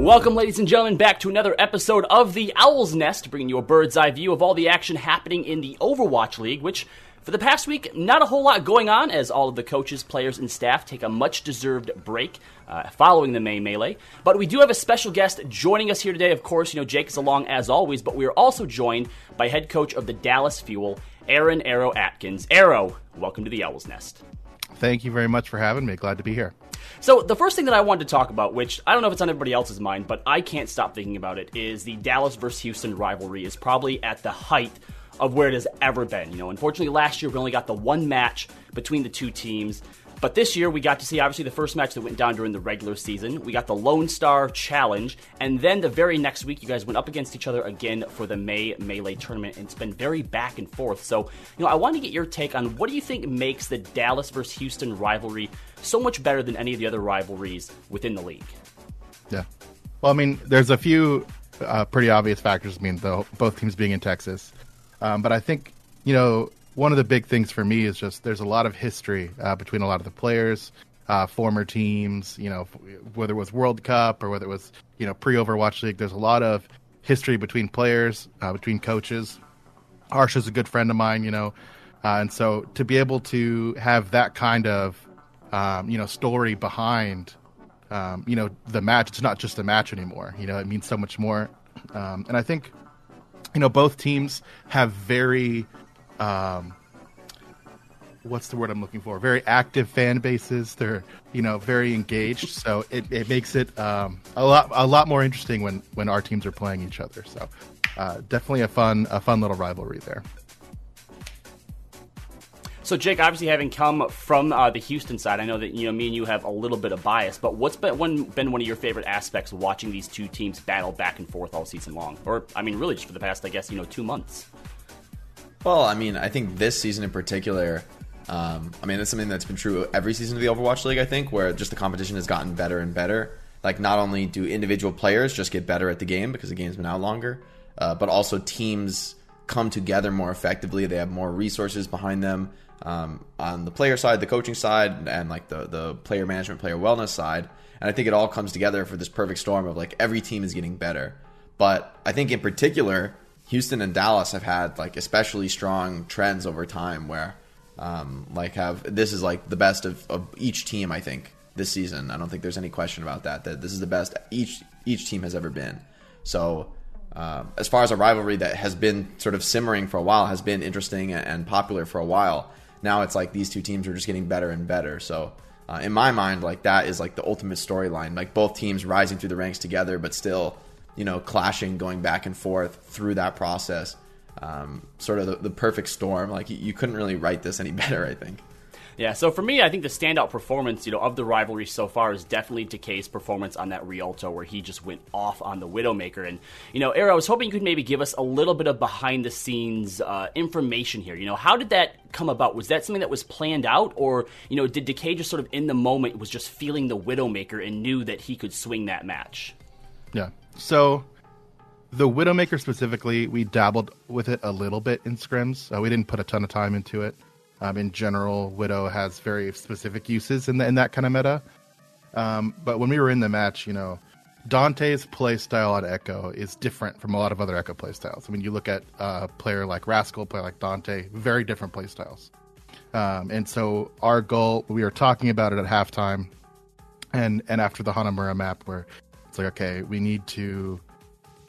Welcome, ladies and gentlemen, back to another episode of The Owl's Nest, bringing you a bird's eye view of all the action happening in the Overwatch League, which for the past week, not a whole lot going on as all of the coaches, players, and staff take a much deserved break uh, following the May Melee. But we do have a special guest joining us here today. Of course, you know, Jake is along as always, but we are also joined by head coach of the Dallas Fuel, Aaron Aero Atkins. Aero, welcome to the Owl's Nest. Thank you very much for having me. Glad to be here. So, the first thing that I wanted to talk about, which I don't know if it's on everybody else's mind, but I can't stop thinking about it, is the Dallas versus Houston rivalry is probably at the height of where it has ever been. You know, unfortunately, last year we only got the one match between the two teams. But this year, we got to see obviously the first match that went down during the regular season. We got the Lone Star Challenge, and then the very next week, you guys went up against each other again for the May Melee tournament, and it's been very back and forth. So, you know, I want to get your take on what do you think makes the Dallas versus Houston rivalry so much better than any of the other rivalries within the league? Yeah. Well, I mean, there's a few uh, pretty obvious factors. I mean, the, both teams being in Texas. Um, but I think, you know, one of the big things for me is just there's a lot of history uh, between a lot of the players, uh, former teams, you know, whether it was World Cup or whether it was, you know, pre Overwatch League. There's a lot of history between players, uh, between coaches. Harsh is a good friend of mine, you know. Uh, and so to be able to have that kind of, um, you know, story behind, um, you know, the match, it's not just a match anymore. You know, it means so much more. Um, and I think you know, both teams have very, um, what's the word I'm looking for? Very active fan bases. They're, you know, very engaged. So it, it makes it um, a lot a lot more interesting when when our teams are playing each other. So uh, definitely a fun a fun little rivalry there. So, Jake, obviously having come from uh, the Houston side, I know that you know me and you have a little bit of bias. But what's been one, been one of your favorite aspects watching these two teams battle back and forth all season long, or I mean, really just for the past, I guess, you know, two months? Well, I mean, I think this season in particular, um, I mean, that's something that's been true every season of the Overwatch League. I think where just the competition has gotten better and better. Like, not only do individual players just get better at the game because the game's been out longer, uh, but also teams come together more effectively. They have more resources behind them um, on the player side, the coaching side, and like the the player management, player wellness side. And I think it all comes together for this perfect storm of like every team is getting better. But I think in particular, Houston and Dallas have had like especially strong trends over time where um, like have this is like the best of, of each team I think this season. I don't think there's any question about that. That this is the best each each team has ever been. So uh, as far as a rivalry that has been sort of simmering for a while, has been interesting and popular for a while now it's like these two teams are just getting better and better. So uh, in my mind, like that is like the ultimate storyline. Like both teams rising through the ranks together, but still, you know, clashing, going back and forth through that process. Um, sort of the, the, perfect storm. Like you, you couldn't really write this any better, I think. Yeah, so for me, I think the standout performance, you know, of the rivalry so far is definitely Decay's performance on that Rialto, where he just went off on the Widowmaker. And you know, Aero, I was hoping you could maybe give us a little bit of behind the scenes uh, information here. You know, how did that come about? Was that something that was planned out, or you know, did Decay just sort of in the moment was just feeling the Widowmaker and knew that he could swing that match? Yeah. So the Widowmaker specifically, we dabbled with it a little bit in scrims. Uh, we didn't put a ton of time into it. Um, in general, Widow has very specific uses in the, in that kind of meta. Um, but when we were in the match, you know, Danteh's play style on Echo is different from a lot of other Echo playstyles. I mean, you look at a player like Rascal, player like Danteh, very different playstyles. Um, and so our goal, we were talking about it at halftime, and and after the Hanamura map, where it's like, okay, we need to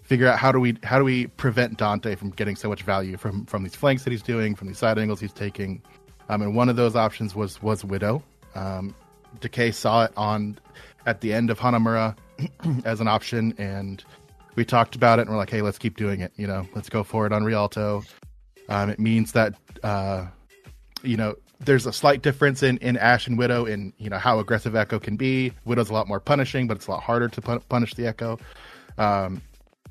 figure out how do we how do we prevent Danteh from getting so much value from from these flanks that he's doing, from these side angles he's taking, um, and one of those options was was Widow. Um, Decay saw it on at the end of Hanamura as an option, and we talked about it, and we're like, hey, let's keep doing it. You know, let's go for it on Rialto. Um, it means that uh, you know there's a slight difference in in Ash and Widow in you know how aggressive Echo can be. Widow's a lot more punishing, but it's a lot harder to punish the Echo. Um,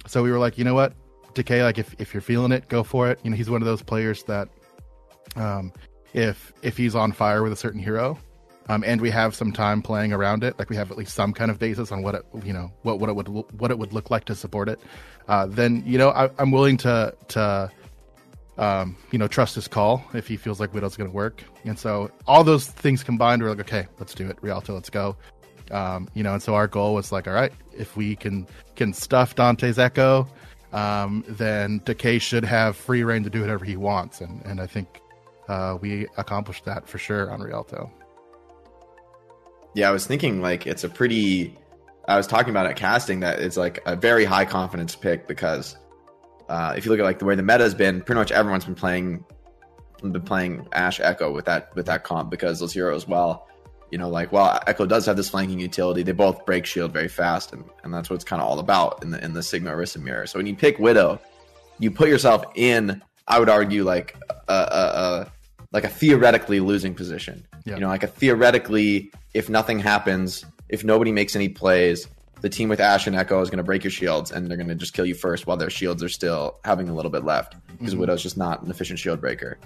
so we were like, you know what, Decay, like if if you're feeling it, go for it. You know, he's one of those players that um, if if he's on fire with a certain hero, um, and we have some time playing around it, like we have at least some kind of basis on what it you know what what it would what it would look like to support it, uh, then you know I, am willing to to um, you know trust his call if he feels like Widow's going to work. And so all those things combined, we're like, okay, let's do it, Rialto, let's go. Um, you know, and so our goal was like, all right, if we can can stuff Danteh's Echo, um, then Decay should have free reign to do whatever he wants, and and I think uh, we accomplished that for sure on Rialto. Yeah, I was thinking like it's a pretty. I was talking about it casting that it's like a very high confidence pick because uh, if you look at like the way the meta has been, pretty much everyone's been playing been playing Ash Echo with that with that comp because those heroes well you know, like well, Echo does have this flanking utility. They both break shield very fast, and, and that's what it's kind of all about in the in the Sigma Orisa mirror. So when you pick Widow, you put yourself in, I would argue, like a, a, a like a theoretically losing position. Yeah. You know, like a theoretically, if nothing happens, if nobody makes any plays, the team with Ash and Echo is going to break your shields, and they're going to just kill you first while their shields are still having a little bit left because mm-hmm. Widow's just not an efficient shield breaker.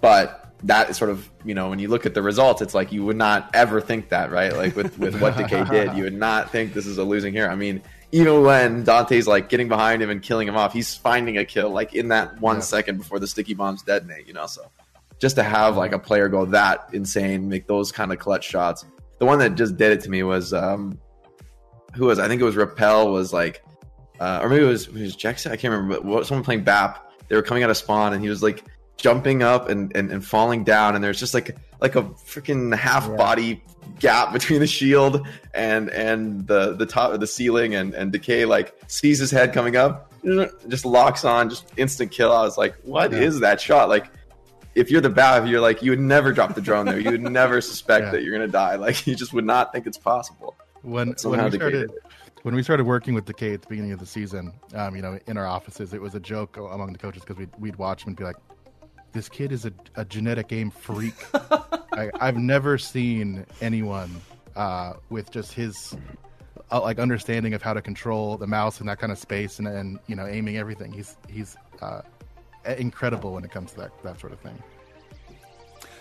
But that is sort of you know when you look at the results it's like you would not ever think that right like with with what decay did you would not think this is a losing hero i mean even when danteh's like getting behind him and killing him off he's finding a kill like in that one yeah. second before the sticky bombs detonate you know so just to have like a player go that insane make those kind of clutch shots the one that just did it to me was um who was i think it was rapel was like uh, or maybe it was, it was Jackson. I can't remember, but someone playing BAP. They were coming out of spawn, and he was like jumping up and, and, and falling down and there's just like like a freaking half yeah. body gap between the shield and and the the top of the ceiling and and decay like sees his head coming up just locks on just instant kill i was like what yeah. is that shot like if you're the Bap, you're like you would never drop the drone there. You would never suspect yeah. that you're gonna die. Like you just would not think it's possible. When when we started when we started working with Decay at the beginning of the season, um, you know, in our offices, it was a joke among the coaches because we'd we'd watch them and be like, this kid is a, a genetic game freak. I, have never seen anyone uh, with just his uh, like understanding of how to control the mouse in that kind of space and, and you know aiming everything. He's he's uh, incredible when it comes to that that sort of thing.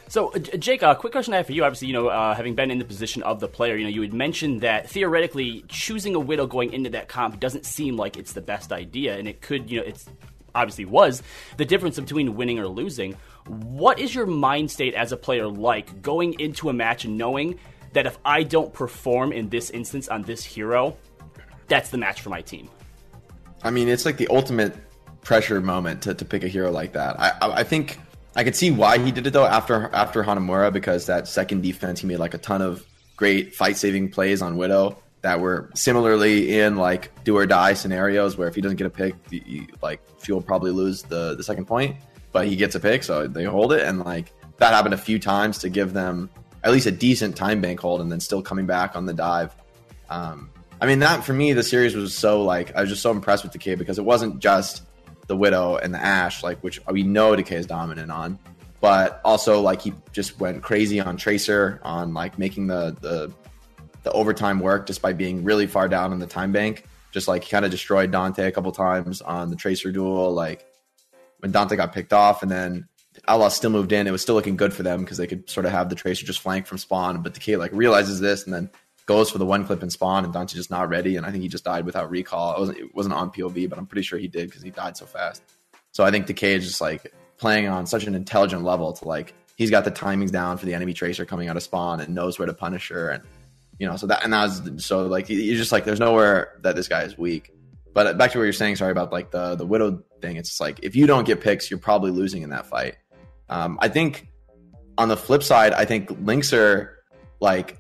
So, uh, Jake, a uh, quick question I have for you. Obviously, you know, uh, having been in the position of the player, you know, you had mentioned that theoretically choosing a widow going into that comp doesn't seem like it's the best idea, and it could, you know, it's obviously was the difference between winning or losing. What is your mind state as a player like going into a match and knowing that if I don't perform in this instance on this hero, that's the match for my team? I mean, it's like the ultimate pressure moment to, to pick a hero like that. I, I, I think I could see why he did it though after after Hanamura because that second defense he made like a ton of great fight saving plays on Widow that were similarly in like do or die scenarios where if he doesn't get a pick, you, like Fuel probably lose the the second point, but he gets a pick, so they hold it, and like that happened a few times to give them at least a decent time bank hold, and then still coming back on the dive. Um, I mean, that for me, the series was so like I was just so impressed with Decay because it wasn't just the Widow and the Ash, like which we know Decay is dominant on, but also like he just went crazy on Tracer on like making the the the overtime work just by being really far down in the time bank. Just like he kind of destroyed Danteh a couple times on the Tracer duel. Like when Danteh got picked off and then Allah still moved in, it was still looking good for them because they could sort of have the Tracer just flank from spawn. But Decay like realizes this and then goes for the one clip and spawn, and Danteh just not ready. And I think he just died without recall. It wasn't, it wasn't on POV, but I'm pretty sure he did because he died so fast. So I think Decay is just like playing on such an intelligent level to like he's got the timings down for the enemy tracer coming out of spawn and knows where to punish her and you know, so that and that was so like you're just like there's nowhere that this guy is weak. But back to what you're saying, sorry about like the the widow thing. It's like if you don't get picks, you're probably losing in that fight. Um, I think on the flip side, I think Linkzr like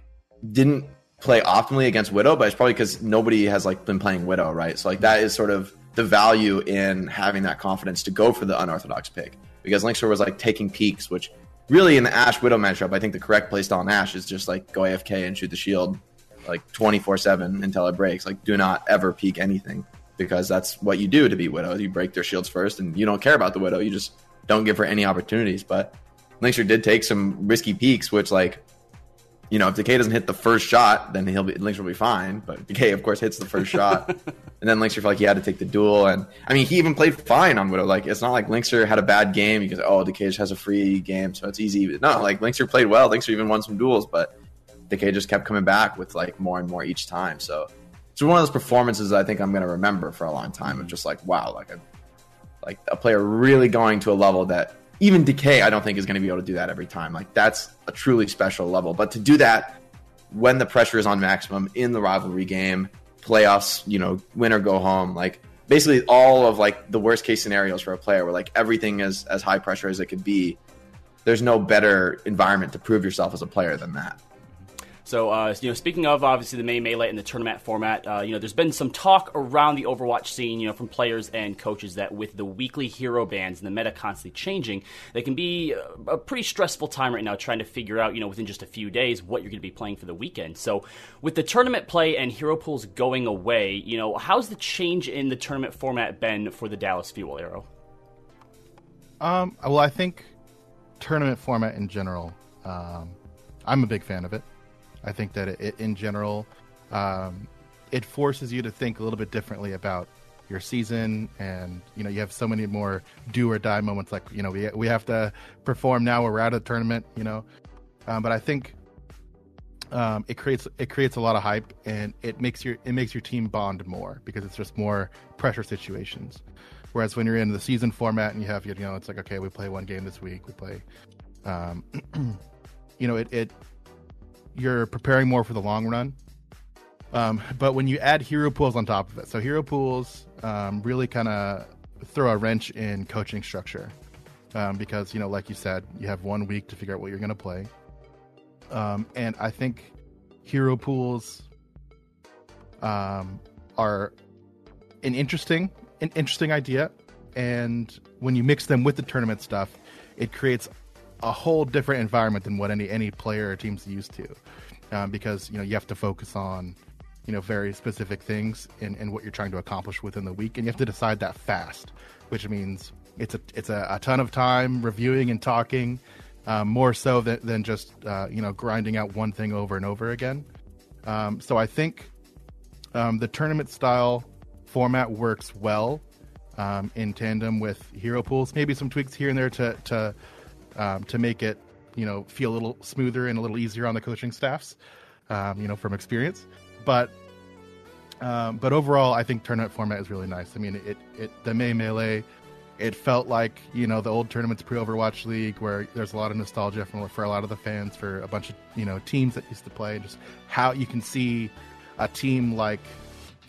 didn't play optimally against Widow, but it's probably because nobody has like been playing Widow, right? So like that is sort of the value in having that confidence to go for the unorthodox pick because Linkzr was like taking peaks, which really in the Ash Widow matchup, I think the correct play style on Ash is just like go AFK and shoot the shield like 24 7 until it breaks. Like, do not ever peek anything because that's what you do to beat Widow. You break their shields first and you don't care about the Widow. You just don't give her any opportunities. But Linkzr did take some risky peaks, which, like, you know, if Decay doesn't hit the first shot, then he'll be Linkzr will be fine. But Decay, of course, hits the first shot, and then Linkzr felt like he had to take the duel. And I mean, he even played fine on Widow. Like, it's not like Linkzr had a bad game because oh, Decay just has a free game, so it's easy. No, like Linkzr played well. Linkzr even won some duels, but Decay just kept coming back with like more and more each time. So it's one of those performances I think I'm going to remember for a long time. Of just like wow, like a like a player really going to a level that even Decay, I don't think is going to be able to do that every time. Like that's a truly special level. But to do that when the pressure is on maximum in the rivalry game, playoffs, you know, win or go home, like basically all of like the worst case scenarios for a player where like everything is as high pressure as it could be. There's no better environment to prove yourself as a player than that. So, uh, you know, speaking of obviously the May Melee and the tournament format, uh, you know, there's been some talk around the Overwatch scene, you know, from players and coaches that with the weekly hero bans and the meta constantly changing, they can be a, pretty stressful time right now trying to figure out, you know, within just a few days what you're going to be playing for the weekend. So, with the tournament play and hero pools going away, you know, how's the change in the tournament format been for the Dallas Fuel Aero? Um, well, I think tournament format in general, um, I'm a big fan of it. I think that it, in general, um, it forces you to think a little bit differently about your season, and you know you have so many more do or die moments. Like you know we we have to perform now. We're out of the tournament. You know, um, but I think um, it creates it creates a lot of hype, and it makes your it makes your team bond more because it's just more pressure situations. Whereas when you're in the season format and you have you know it's like okay we play one game this week we play, um, you know it, it you're preparing more for the long run. Um, but when you add hero pools on top of it, so hero pools um, really kind of throw a wrench in coaching structure. Um, because you know, like you said, you have one week to figure out what you're going to play, um, and I think hero pools um, are an interesting, an interesting idea, and when you mix them with the tournament stuff, it creates a whole different environment than what any any player or team's used to, um, because you know you have to focus on you know very specific things and in what you're trying to accomplish within the week, and you have to decide that fast, which means it's a it's a, a ton of time reviewing and talking, um, more so than, than just uh, you know grinding out one thing over and over again. Um, so I think um, the tournament style format works well um, in tandem with hero pools. Maybe some tweaks here and there to to um, to make it you know feel a little smoother and a little easier on the coaching staffs um, you know from experience. But um, but overall i think tournament format is really nice. I mean it, it the may melee it felt like you know the old tournaments pre-overwatch league where there's a lot of nostalgia for, for a lot of the fans for a bunch of you know teams that used to play just how you can see a team like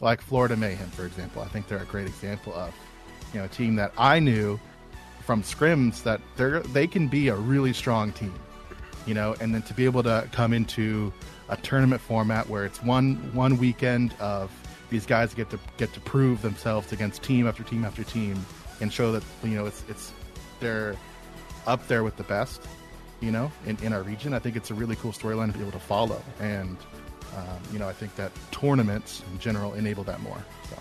like florida mayhem for example. I think they're a great example of you know a team that i knew from scrims that they're they can be a really strong team, you know, and then to be able to come into a tournament format where it's one one weekend of these guys get to get to prove themselves against team after team after team and show that you know it's it's they're up there with the best, you know, in, in our region. I think it's a really cool storyline to be able to follow, and um, you know, I think that tournaments in general enable that more. So.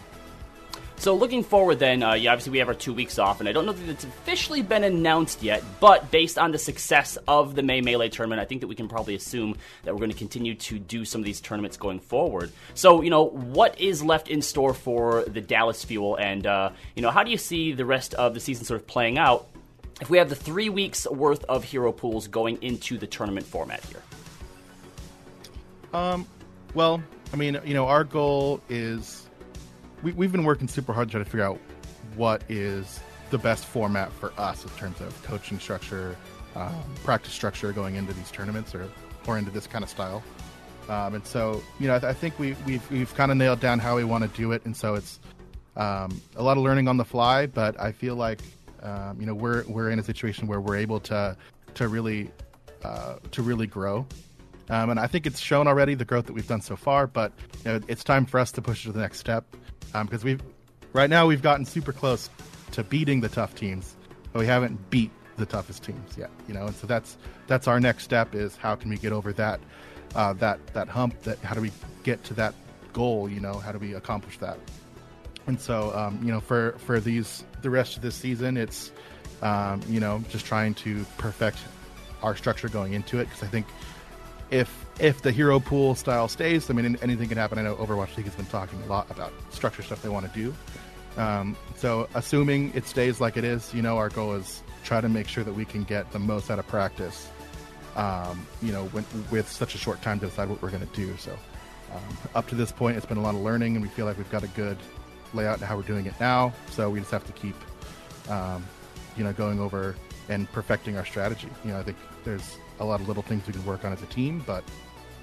So looking forward, then, uh, yeah, obviously we have our two weeks off, and I don't know that it's officially been announced yet. But based on the success of the May Melee tournament, I think that we can probably assume that we're going to continue to do some of these tournaments going forward. So, you know, what is left in store for the Dallas Fuel, and uh, you know, how do you see the rest of the season sort of playing out? If we have the three weeks worth of hero pools going into the tournament format here. Um, well, I mean, you know, our goal is we, we've been working super hard to try to figure out what is the best format for us in terms of coaching structure, um, practice structure going into these tournaments or, or into this kind of style. Um, and so, you know, I, th- I think we, we've, we've kind of nailed down how we want to do it. And so it's um, a lot of learning on the fly, but I feel like, um, you know, we're, we're in a situation where we're able to, to really, uh, to really grow. Um, and I think it's shown already the growth that we've done so far, but you know, it's time for us to push to the next step because um, we've right now we've gotten super close to beating the tough teams, but we haven't beat the toughest teams yet. You know, and so that's that's our next step is how can we get over that uh, that that hump? That how do we get to that goal? You know, how do we accomplish that? And so, um, you know, for for these the rest of this season, it's um, you know just trying to perfect our structure going into it because I think if if the hero pool style stays, I mean anything can happen. I know Overwatch League has been talking a lot about structure stuff they want to do. Um, so assuming it stays like it is, you know, our goal is try to make sure that we can get the most out of practice. Um, you know, when, with such a short time to decide what we're going to do. So um, up to this point, it's been a lot of learning, and we feel like we've got a good layout and how we're doing it now. So we just have to keep, um, you know, going over and perfecting our strategy. You know, I think there's a lot of little things we can work on as a team, but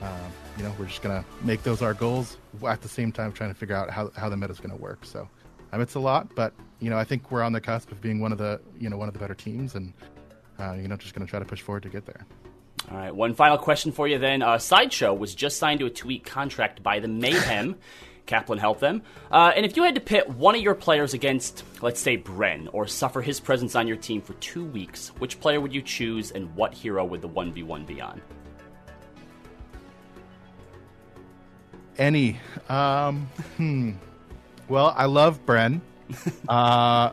Um, you know, we're just gonna make those our goals at the same time trying to figure out how how the meta is gonna work. So, um, it's a lot, but you know, I think we're on the cusp of being one of the you know one of the better teams, and uh, you know, just gonna try to push forward to get there. All right, one final question for you then. Uh, Sideshow was just signed to a two week contract by the Mayhem. Kaplan helped them. Uh, and if you had to pit one of your players against, let's say, Bren, or suffer his presence on your team for two weeks, which player would you choose and what hero would the 1v1 be on? Any. Um, hmm. Well, I love Bren. uh,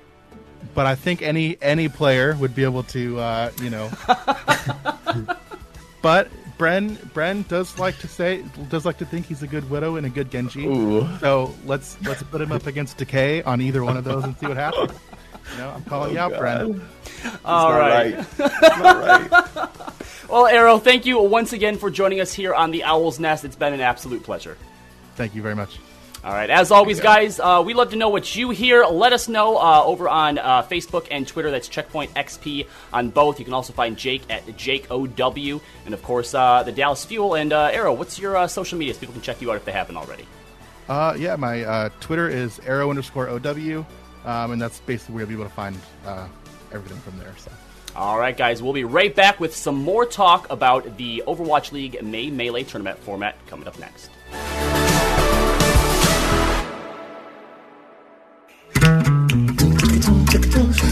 but I think any any player would be able to, uh, you know. but Bren Bren does like to say does like to think he's a good widow and a good Genji. Ooh. So let's let's put him up against Decay on either one of those and see what happens. You know, I'm calling you out, oh, Bren. All right. Not right. Well, Aero, thank you once again for joining us here on the Owl's Nest. It's been an absolute pleasure. Thank you very much. All right. As always, guys, uh, we love to know what you hear. Let us know uh, over on uh, Facebook and Twitter. That's Checkpoint XP on both. You can also find Jake at Jake OW, and of course uh, the Dallas Fuel and uh, Aero. What's your uh, social media? So people can check you out if they haven't already. Uh, yeah, my uh, Twitter is aero underscore OW, um, and that's basically where you'll be able to find uh, everything from there. So. All right, guys, we'll be right back with some more talk about the Overwatch League May Melee tournament format coming up next.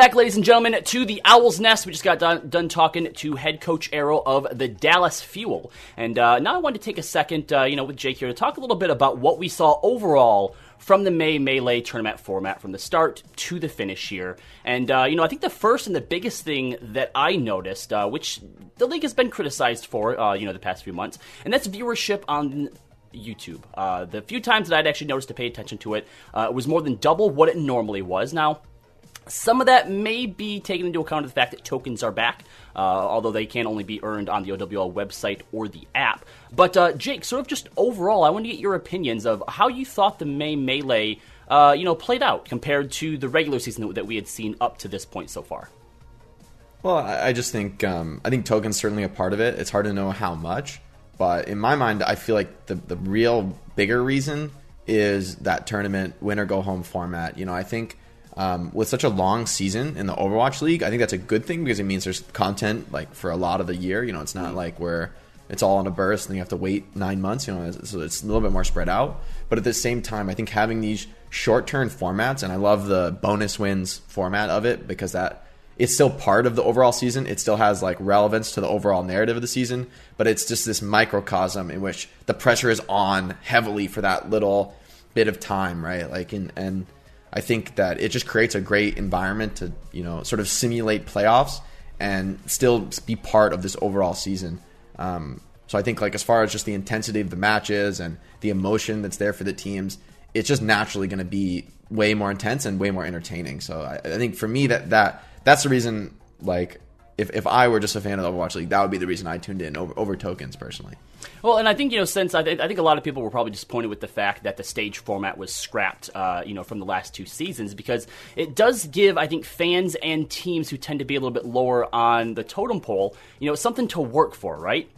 back, ladies and gentlemen, to the Owl's Nest. We just got done, done talking to head coach Aero of the Dallas Fuel, and uh, now I wanted to take a second, uh, you know, with Jake here to talk a little bit about what we saw overall from the May Melee tournament format from the start to the finish here. And uh, you know, I think the first and the biggest thing that I noticed, uh, which the league has been criticized for, uh, you know, the past few months, and that's viewership on YouTube. Uh, the few times that I'd actually noticed to pay attention to it, it was more than double what it normally was. Now, some of that may be taken into account of the fact that tokens are back, uh, although they can only be earned on the OWL website or the app. But uh, Jake, sort of just overall, I want to get your opinions of how you thought the May Melee, uh, you know, played out compared to the regular season that we had seen up to this point so far. Well, I just think um, I think tokens certainly a part of it. It's hard to know how much, but in my mind, I feel like the the real bigger reason is that tournament winner go home format. You know, I think um, with such a long season in the Overwatch League, I think that's a good thing because it means there's content like for a lot of the year. You know, it's not like where it's all in a burst and you have to wait nine months. You know, so it's a little bit more spread out. But at the same time, I think having these short term formats, and I love the bonus wins format of it because that it's still part of the overall season. It still has like relevance to the overall narrative of the season, but it's just this microcosm in which the pressure is on heavily for that little bit of time, right? Like, and and I think that it just creates a great environment to you know sort of simulate playoffs and still be part of this overall season. Um, so I think like as far as just the intensity of the matches and the emotion that's there for the teams, it's just naturally going to be way more intense and way more entertaining. So I, I think for me that that that's the reason like if, if I were just a fan of the Overwatch League, that would be the reason I tuned in over, over tokens personally. Well, and I think you know, since I, th- I think a lot of people were probably disappointed with the fact that the stage format was scrapped, uh, you know, from the last two seasons because it does give, I think, fans and teams who tend to be a little bit lower on the totem pole, you know, something to work for, right?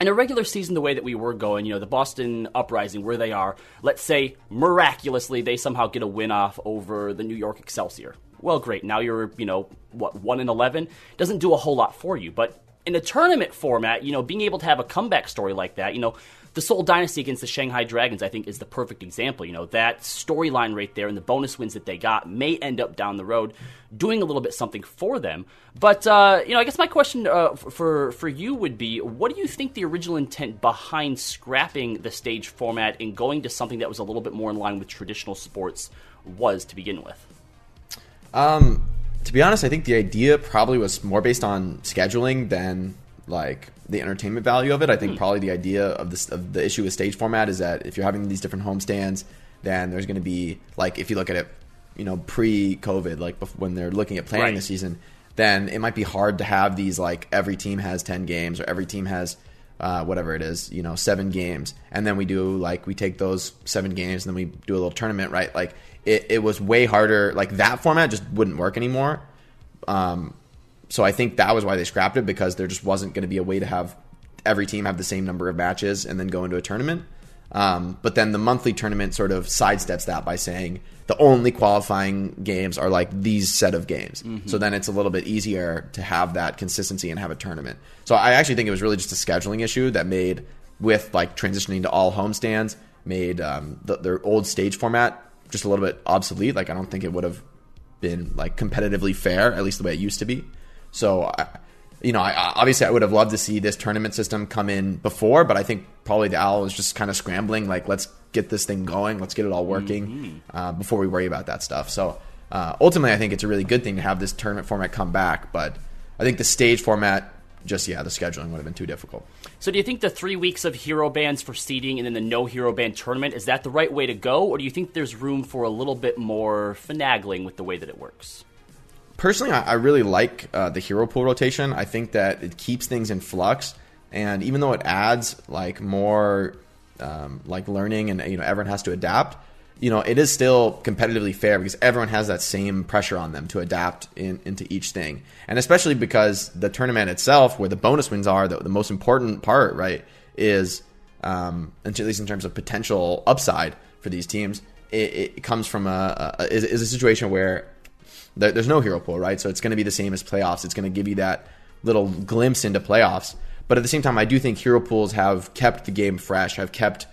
in a regular season, the way that we were going, you know, the Boston Uprising, where they are, let's say miraculously they somehow get a win off over the New York Excelsior. Well, great. Now you're, you know, what, 1 in 11? Doesn't do a whole lot for you. But in a tournament format, you know, being able to have a comeback story like that, you know, the Seoul Dynasty against the Shanghai Dragons, I think, is the perfect example. You know, that storyline right there and the bonus wins that they got may end up down the road doing a little bit something for them. But uh, you know, I guess my question uh, for for you would be, what do you think the original intent behind scrapping the stage format and going to something that was a little bit more in line with traditional sports was to begin with? Um, to be honest, I think the idea probably was more based on scheduling than like the entertainment value of it. I think mm. probably the idea of this of the issue with stage format is that if you're having these different homestands, then there's going to be like if you look at it, you know, pre-COVID, like when they're looking at planning right. the season, then it might be hard to have these like every team has ten games or every team has uh, whatever it is, you know, seven games, and then we do like we take those seven games and then we do a little tournament, right? Like it, it was way harder. Like that format just wouldn't work anymore. Um, so I think that was why they scrapped it because there just wasn't going to be a way to have every team have the same number of matches and then go into a tournament. Um, but then the monthly tournament sort of sidesteps that by saying the only qualifying games are like these set of games. Mm-hmm. So then it's a little bit easier to have that consistency and have a tournament. So I actually think it was really just a scheduling issue that made with like transitioning to all homestands made um, the, their old stage format just a little bit obsolete. Like I don't think it would have been like competitively fair, at least the way it used to be. So, I, you know, I, obviously I would have loved to see this tournament system come in before, but I think probably the Owl is just kind of scrambling. Like, let's get this thing going, let's get it all working mm-hmm. uh, before we worry about that stuff. So, uh, ultimately, I think it's a really good thing to have this tournament format come back. But I think the stage format, just yeah, the scheduling would have been too difficult. So, do you think the three weeks of hero bans for seeding and then the no hero ban tournament is that the right way to go, or do you think there's room for a little bit more finagling with the way that it works? Personally, I, I really like uh, the hero pool rotation. I think that it keeps things in flux, and even though it adds like more um, like learning and you know everyone has to adapt, you know it is still competitively fair because everyone has that same pressure on them to adapt in, into each thing, and especially because the tournament itself, where the bonus wins are, the, the most important part, right, is um, at least in terms of potential upside for these teams. It, it comes from a, a is, is a situation where there's no hero pool, right? So it's going to be the same as playoffs. It's going to give you that little glimpse into playoffs. But at the same time, I do think hero pools have kept the game fresh, have kept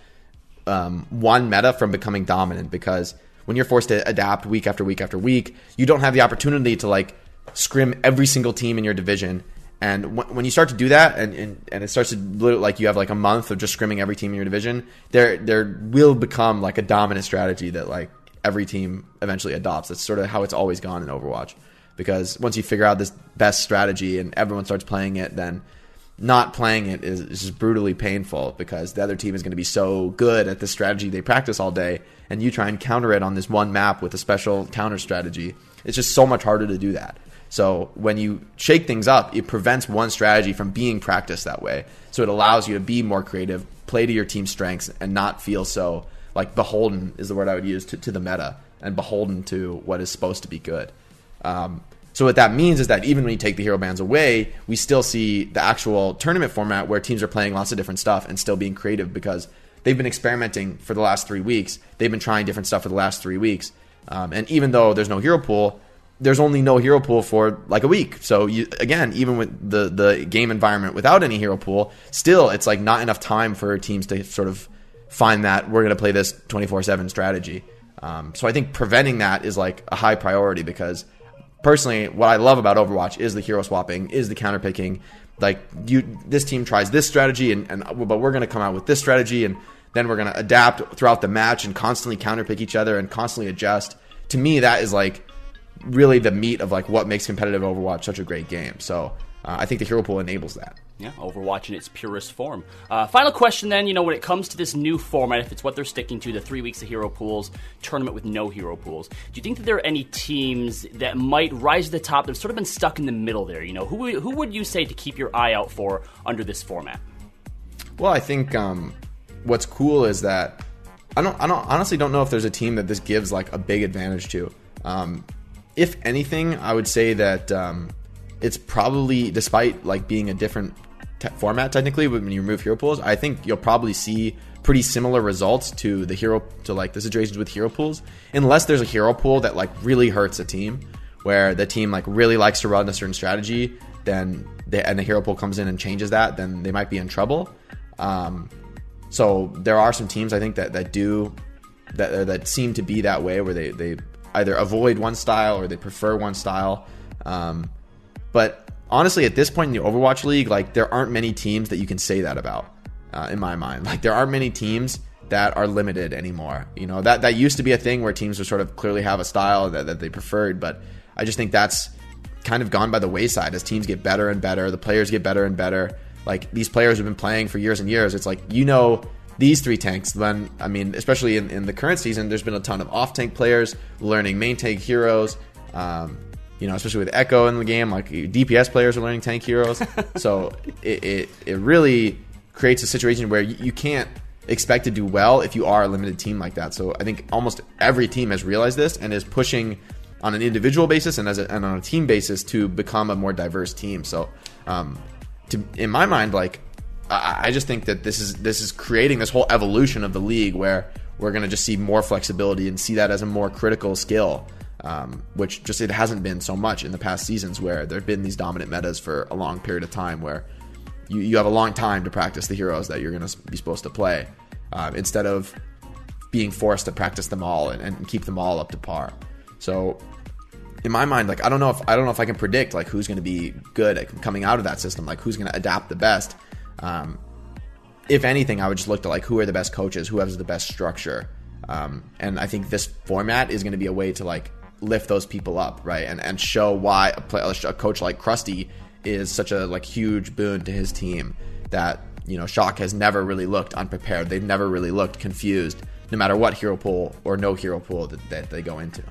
um, one meta from becoming dominant because when you're forced to adapt week after week after week, you don't have the opportunity to like scrim every single team in your division. And when you start to do that, and, and, and it starts to like you have like a month of just scrimming every team in your division, there there will become like a dominant strategy that like every team eventually adopts. That's sort of how it's always gone in Overwatch. Because once you figure out this best strategy and everyone starts playing it, then not playing it is, is just brutally painful because the other team is going to be so good at the strategy they practice all day, and you try and counter it on this one map with a special counter strategy. It's just so much harder to do that. So when you shake things up, it prevents one strategy from being practiced that way. So it allows you to be more creative, play to your team's strengths, and not feel so like beholden is the word I would use to, to the meta and beholden to what is supposed to be good. Um, so what that means is that even when you take the hero bans away, we still see the actual tournament format where teams are playing lots of different stuff and still being creative because they've been experimenting for the last three weeks. They've been trying different stuff for the last three weeks. Um, and even though there's no hero pool, there's only no hero pool for like a week. So you, again, even with the the game environment without any hero pool, still it's like not enough time for teams to sort of find that we're going to play this 24 7 strategy. Um, so I think preventing that is like a high priority because personally, what I love about Overwatch is the hero swapping, is the counter picking. Like you, this team tries this strategy, and, and but we're going to come out with this strategy, and then we're going to adapt throughout the match and constantly counter pick each other and constantly adjust. To me, that is like really the meat of like what makes competitive Overwatch such a great game. So uh, I think the hero pool enables that. Yeah, Overwatch in its purest form. Uh, final question then, you know, when it comes to this new format, if it's what they're sticking to, the three weeks of hero pools, tournament with no hero pools, do you think that there are any teams that might rise to the top that have sort of been stuck in the middle there? You know, who, who would you say to keep your eye out for under this format? Well, I think um, what's cool is that I don't, I don't honestly don't know if there's a team that this gives like a big advantage to. Um, if anything, I would say that um, it's probably despite like being a different te- format technically but when you remove hero pools, I think you'll probably see pretty similar results to the hero to like the situations with hero pools, unless there's a hero pool that like really hurts a team, where the team like really likes to run a certain strategy, then they, and the hero pool comes in and changes that, then they might be in trouble. Um, so there are some teams I think that that do that that seem to be that way where they they either avoid one style or they prefer one style. Um, but honestly, at this point in the Overwatch League, like there aren't many teams that you can say that about. Uh, in my mind, like there aren't many teams that are limited anymore. You know that that used to be a thing where teams would sort of clearly have a style that, that they preferred, but I just think that's kind of gone by the wayside as teams get better and better, the players get better and better. Like these players have been playing for years and years. It's like you know these three tanks. Then I mean, especially in, in the current season, there's been a ton of off tank players learning main tank heroes. Um, you know, especially with Echo in the game, like DPS players are learning tank heroes. so it, it, it really creates a situation where you, you can't expect to do well if you are a limited team like that. So I think almost every team has realized this and is pushing on an individual basis and as a, and on a team basis to become a more diverse team. So, um, to in my mind, like I, I just think that this is this is creating this whole evolution of the league where we're going to just see more flexibility and see that as a more critical skill um, which just it hasn't been so much in the past seasons where there have been these dominant metas for a long period of time where you, you have a long time to practice the heroes that you're going to be supposed to play um, instead of being forced to practice them all and, and keep them all up to par. So in my mind, like I don't know if I don't know if I can predict like who's going to be good at coming out of that system, like who's going to adapt the best. Um, if anything, I would just look to like who are the best coaches, who has the best structure, um, and I think this format is going to be a way to like lift those people up, right? And and show why a, play, a coach like Crusty is such a like huge boon to his team that you know Shock has never really looked unprepared. They've never really looked confused, no matter what hero pool or no hero pool that, that they go into.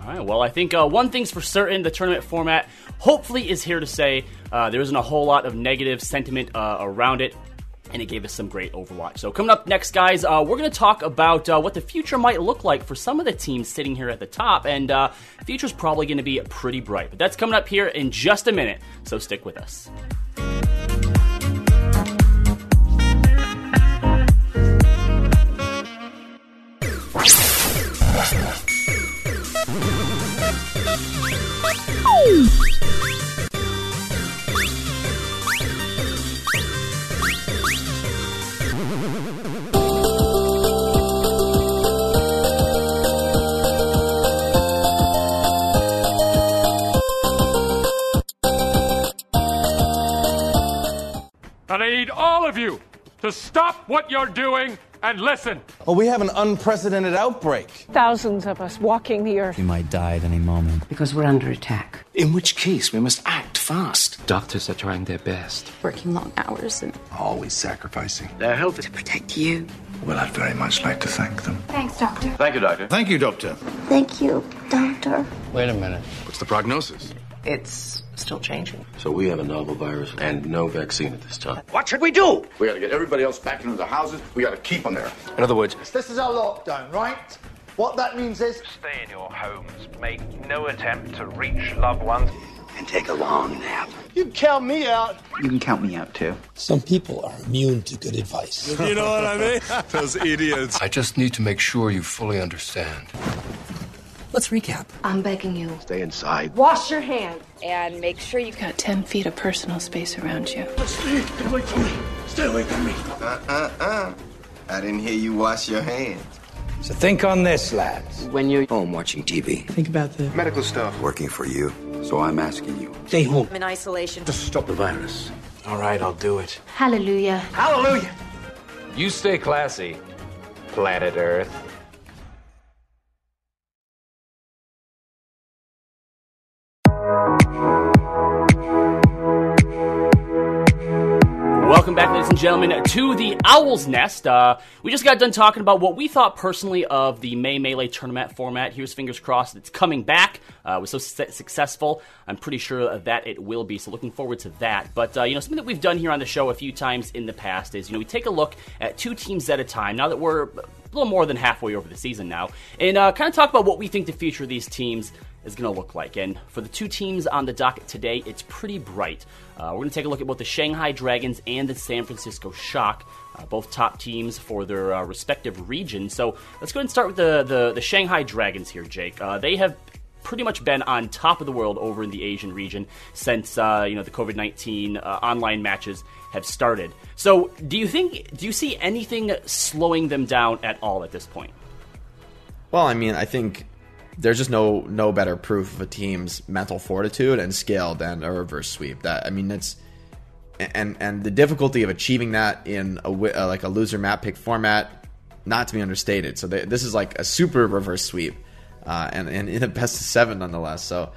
All right. Well, I think uh, one thing's for certain: the tournament format hopefully is here to stay. Uh, there isn't a whole lot of negative sentiment uh, around it and it gave us some great Overwatch. So, coming up next, guys, uh, we're going to talk about uh, what the future might look like for some of the teams sitting here at the top, and uh, future's probably going to be pretty bright. But that's coming up here in just a minute, so stick with us. To stop what you're doing and listen. Well, we have an unprecedented outbreak. Thousands of us walking the earth. We might die at any moment. Because we're under attack. In which case, we must act fast. Doctors are trying their best. Working long hours and always sacrificing their health to protect you. Well, I'd very much like to thank them. Thanks, Doctor. Thank you, Doctor. Thank you, Doctor. Thank you, Doctor. Wait a minute. What's the prognosis? It's still changing. So we have a novel virus and no vaccine at this time. What should we do? We gotta get everybody else back into their houses. We gotta keep them there. In other words, this is our lockdown, right? What that means is stay in your homes, make no attempt to reach loved ones, and take a long nap. You can count me out. You can count me out too. Some people are immune to good advice. you know what I mean? Those idiots. I just need to make sure you fully understand. Let's recap. I'm begging you. Stay inside. Wash your hands. And make sure you've got 10 feet of personal space around you. Stay, away from me. Stay away from me. Uh-uh-uh. I didn't hear you wash your hands. So think on this, lads. When you're home watching TV, think about the medical stuff. Working for you. So I'm asking you. Stay home. I'm in isolation. Just stop the virus. All right, I'll do it. Hallelujah. Hallelujah. You stay classy, planet Earth. And gentlemen, to the Owl's Nest. Uh, we just got done talking about what we thought personally of the May Melee tournament format. Here's fingers crossed it's coming back. Uh, it was so su- successful. I'm pretty sure that it will be. So looking forward to that. But uh, you know, something that we've done here on the show a few times in the past is you know we take a look at two teams at a time. Now that we're a little more than halfway over the season now, and uh, kind of talk about what we think the future of these teams is going to look like. And for the two teams on the docket today, it's pretty bright. Uh, we're going to take a look at both the Shanghai Dragons and the San Francisco Shock, uh, both top teams for their uh, respective regions. So let's go ahead and start with the, the, the Shanghai Dragons here, Jake. Uh, they have pretty much been on top of the world over in the Asian region since uh, you know the COVID nineteen uh, online matches have started. So, do you think do you see anything slowing them down at all at this point? Well, I mean, I think there's just no no better proof of a team's mental fortitude and skill than a reverse sweep. That I mean, it's and and the difficulty of achieving that in a uh, like a loser map pick format, not to be understated. So they, this is like a super reverse sweep, uh, and and in a best of seven nonetheless. So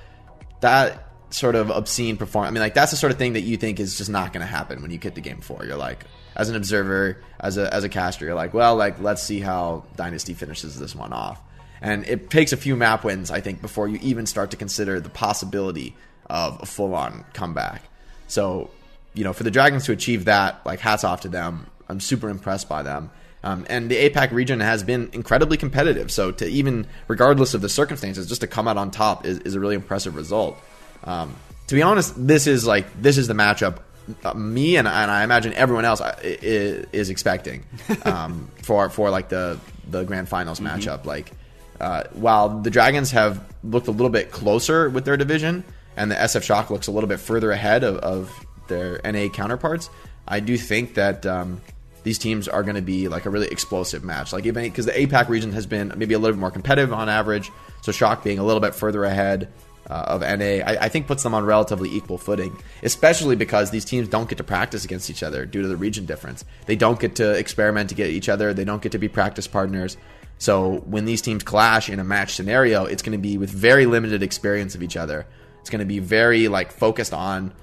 that sort of obscene performance. I mean, like that's the sort of thing that you think is just not going to happen when you get to game four. You're like, as an observer, as a as a caster, you're like, well, like let's see how Dynasty finishes this one off. And it takes a few map wins, I think, before you even start to consider the possibility of a full on comeback. So, you know, for the Dragons to achieve that, like hats off to them. I'm super impressed by them. Um, and the APAC region has been incredibly competitive. So to even, regardless of the circumstances, just to come out on top is, is a really impressive result. Um, to be honest, this is like this is the matchup uh, me and, and, I imagine everyone else is, uh, is expecting um, for for like the the grand finals mm-hmm. matchup. Like uh, while the Dragons have looked a little bit closer with their division, and the SF Shock looks a little bit further ahead of, of their NA counterparts, I do think that um, these teams are going to be like a really explosive match. Like even because the APAC region has been maybe a little bit more competitive on average, so Shock being a little bit further ahead uh, of NA, I, I, think puts them on relatively equal footing, especially because these teams don't get to practice against each other due to the region difference. They don't get to experiment to get each other. They don't get to be practice partners. So when these teams clash in a match scenario, it's going to be with very limited experience of each other. It's going to be very like focused on,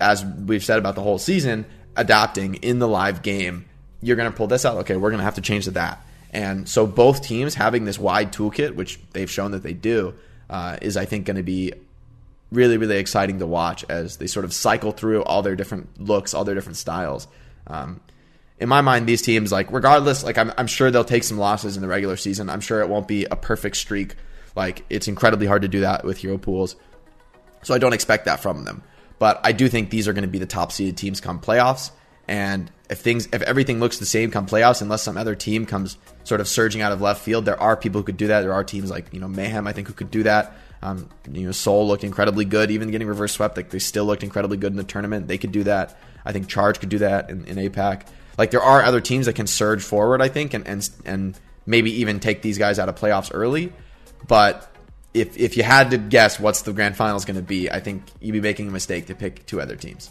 as we've said about the whole season, adapting in the live game. You're going to pull this out. Okay, we're going to have to change to that. And so both teams having this wide toolkit, which they've shown that they do, uh, is I think going to be really really exciting to watch as they sort of cycle through all their different looks, all their different styles. Um, in my mind, these teams, like regardless, like I'm, I'm sure they'll take some losses in the regular season. I'm sure it won't be a perfect streak. Like it's incredibly hard to do that with hero pools, so I don't expect that from them. But I do think these are going to be the top seeded teams come playoffs. And if things, if everything looks the same come playoffs, unless some other team comes sort of surging out of left field, there are people who could do that. There are teams like you know Mayhem, I think, who could do that. Um, you know, Seoul looked incredibly good, even getting reverse swept. Like they still looked incredibly good in the tournament. They could do that. I think Charge could do that in, in APAC. Like there are other teams that can surge forward. I think and and and maybe even take these guys out of playoffs early. But if if you had to guess what's the grand finals going to be, I think you'd be making a mistake to pick two other teams.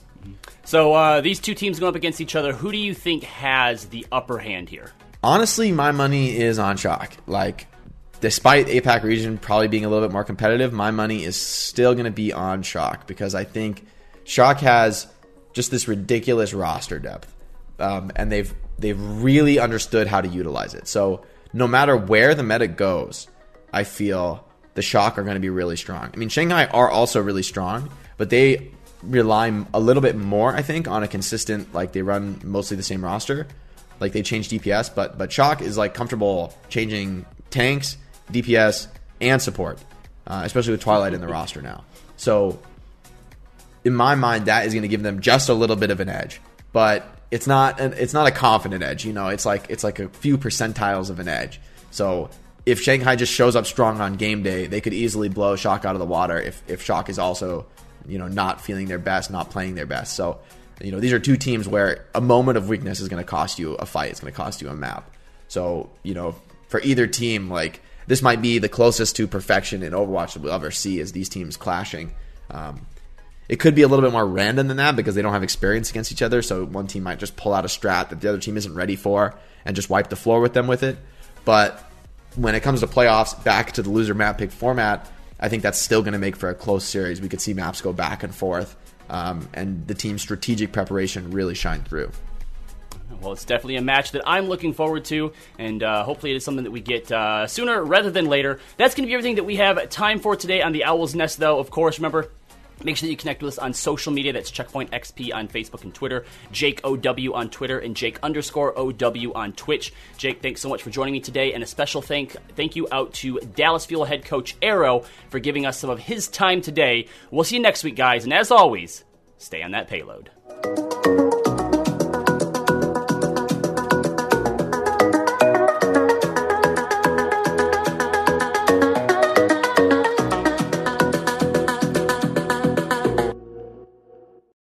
So uh, these two teams going up against each other. Who do you think has the upper hand here? Honestly, my money is on Shock. Like, despite APAC region probably being a little bit more competitive, my money is still going to be on Shock because I think Shock has just this ridiculous roster depth, um, and they've they've really understood how to utilize it. So no matter where the meta goes, I feel the Shock are going to be really strong. I mean, Shanghai are also really strong, but they rely a little bit more, I think, on a consistent like they run mostly the same roster. Like they change DPS, but but Shock is like comfortable changing tanks, DPS, and support, uh, especially with Twilight in the roster now. So in my mind, that is going to give them just a little bit of an edge, but it's not an, it's not a confident edge. You know, it's like it's like a few percentiles of an edge. So if Shanghai just shows up strong on game day, they could easily blow Shock out of the water if if Shock is also you know, not feeling their best, not playing their best. So, you know, these are two teams where a moment of weakness is going to cost you a fight. It's going to cost you a map. So, you know, for either team, like this might be the closest to perfection in Overwatch that we'll ever see as these teams clashing. Um, it could be a little bit more random than that because they don't have experience against each other. So one team might just pull out a strat that the other team isn't ready for and just wipe the floor with them with it. But when it comes to playoffs, back to the loser map pick format, I think that's still going to make for a close series. We could see maps go back and forth, um, and the team's strategic preparation really shine through. Well, it's definitely a match that I'm looking forward to, and uh, hopefully it is something that we get uh, sooner rather than later. That's going to be everything that we have time for today on the OWLs Nest, though. Of course, remember, Make sure that you connect with us on social media. That's Checkpoint XP on Facebook and Twitter, Jake OW on Twitter, and Jake underscore OW on Twitch. Jake, thanks so much for joining me today, and a special thank thank you out to Dallas Fuel head coach Aero for giving us some of his time today. We'll see you next week, guys, and as always, stay on that payload.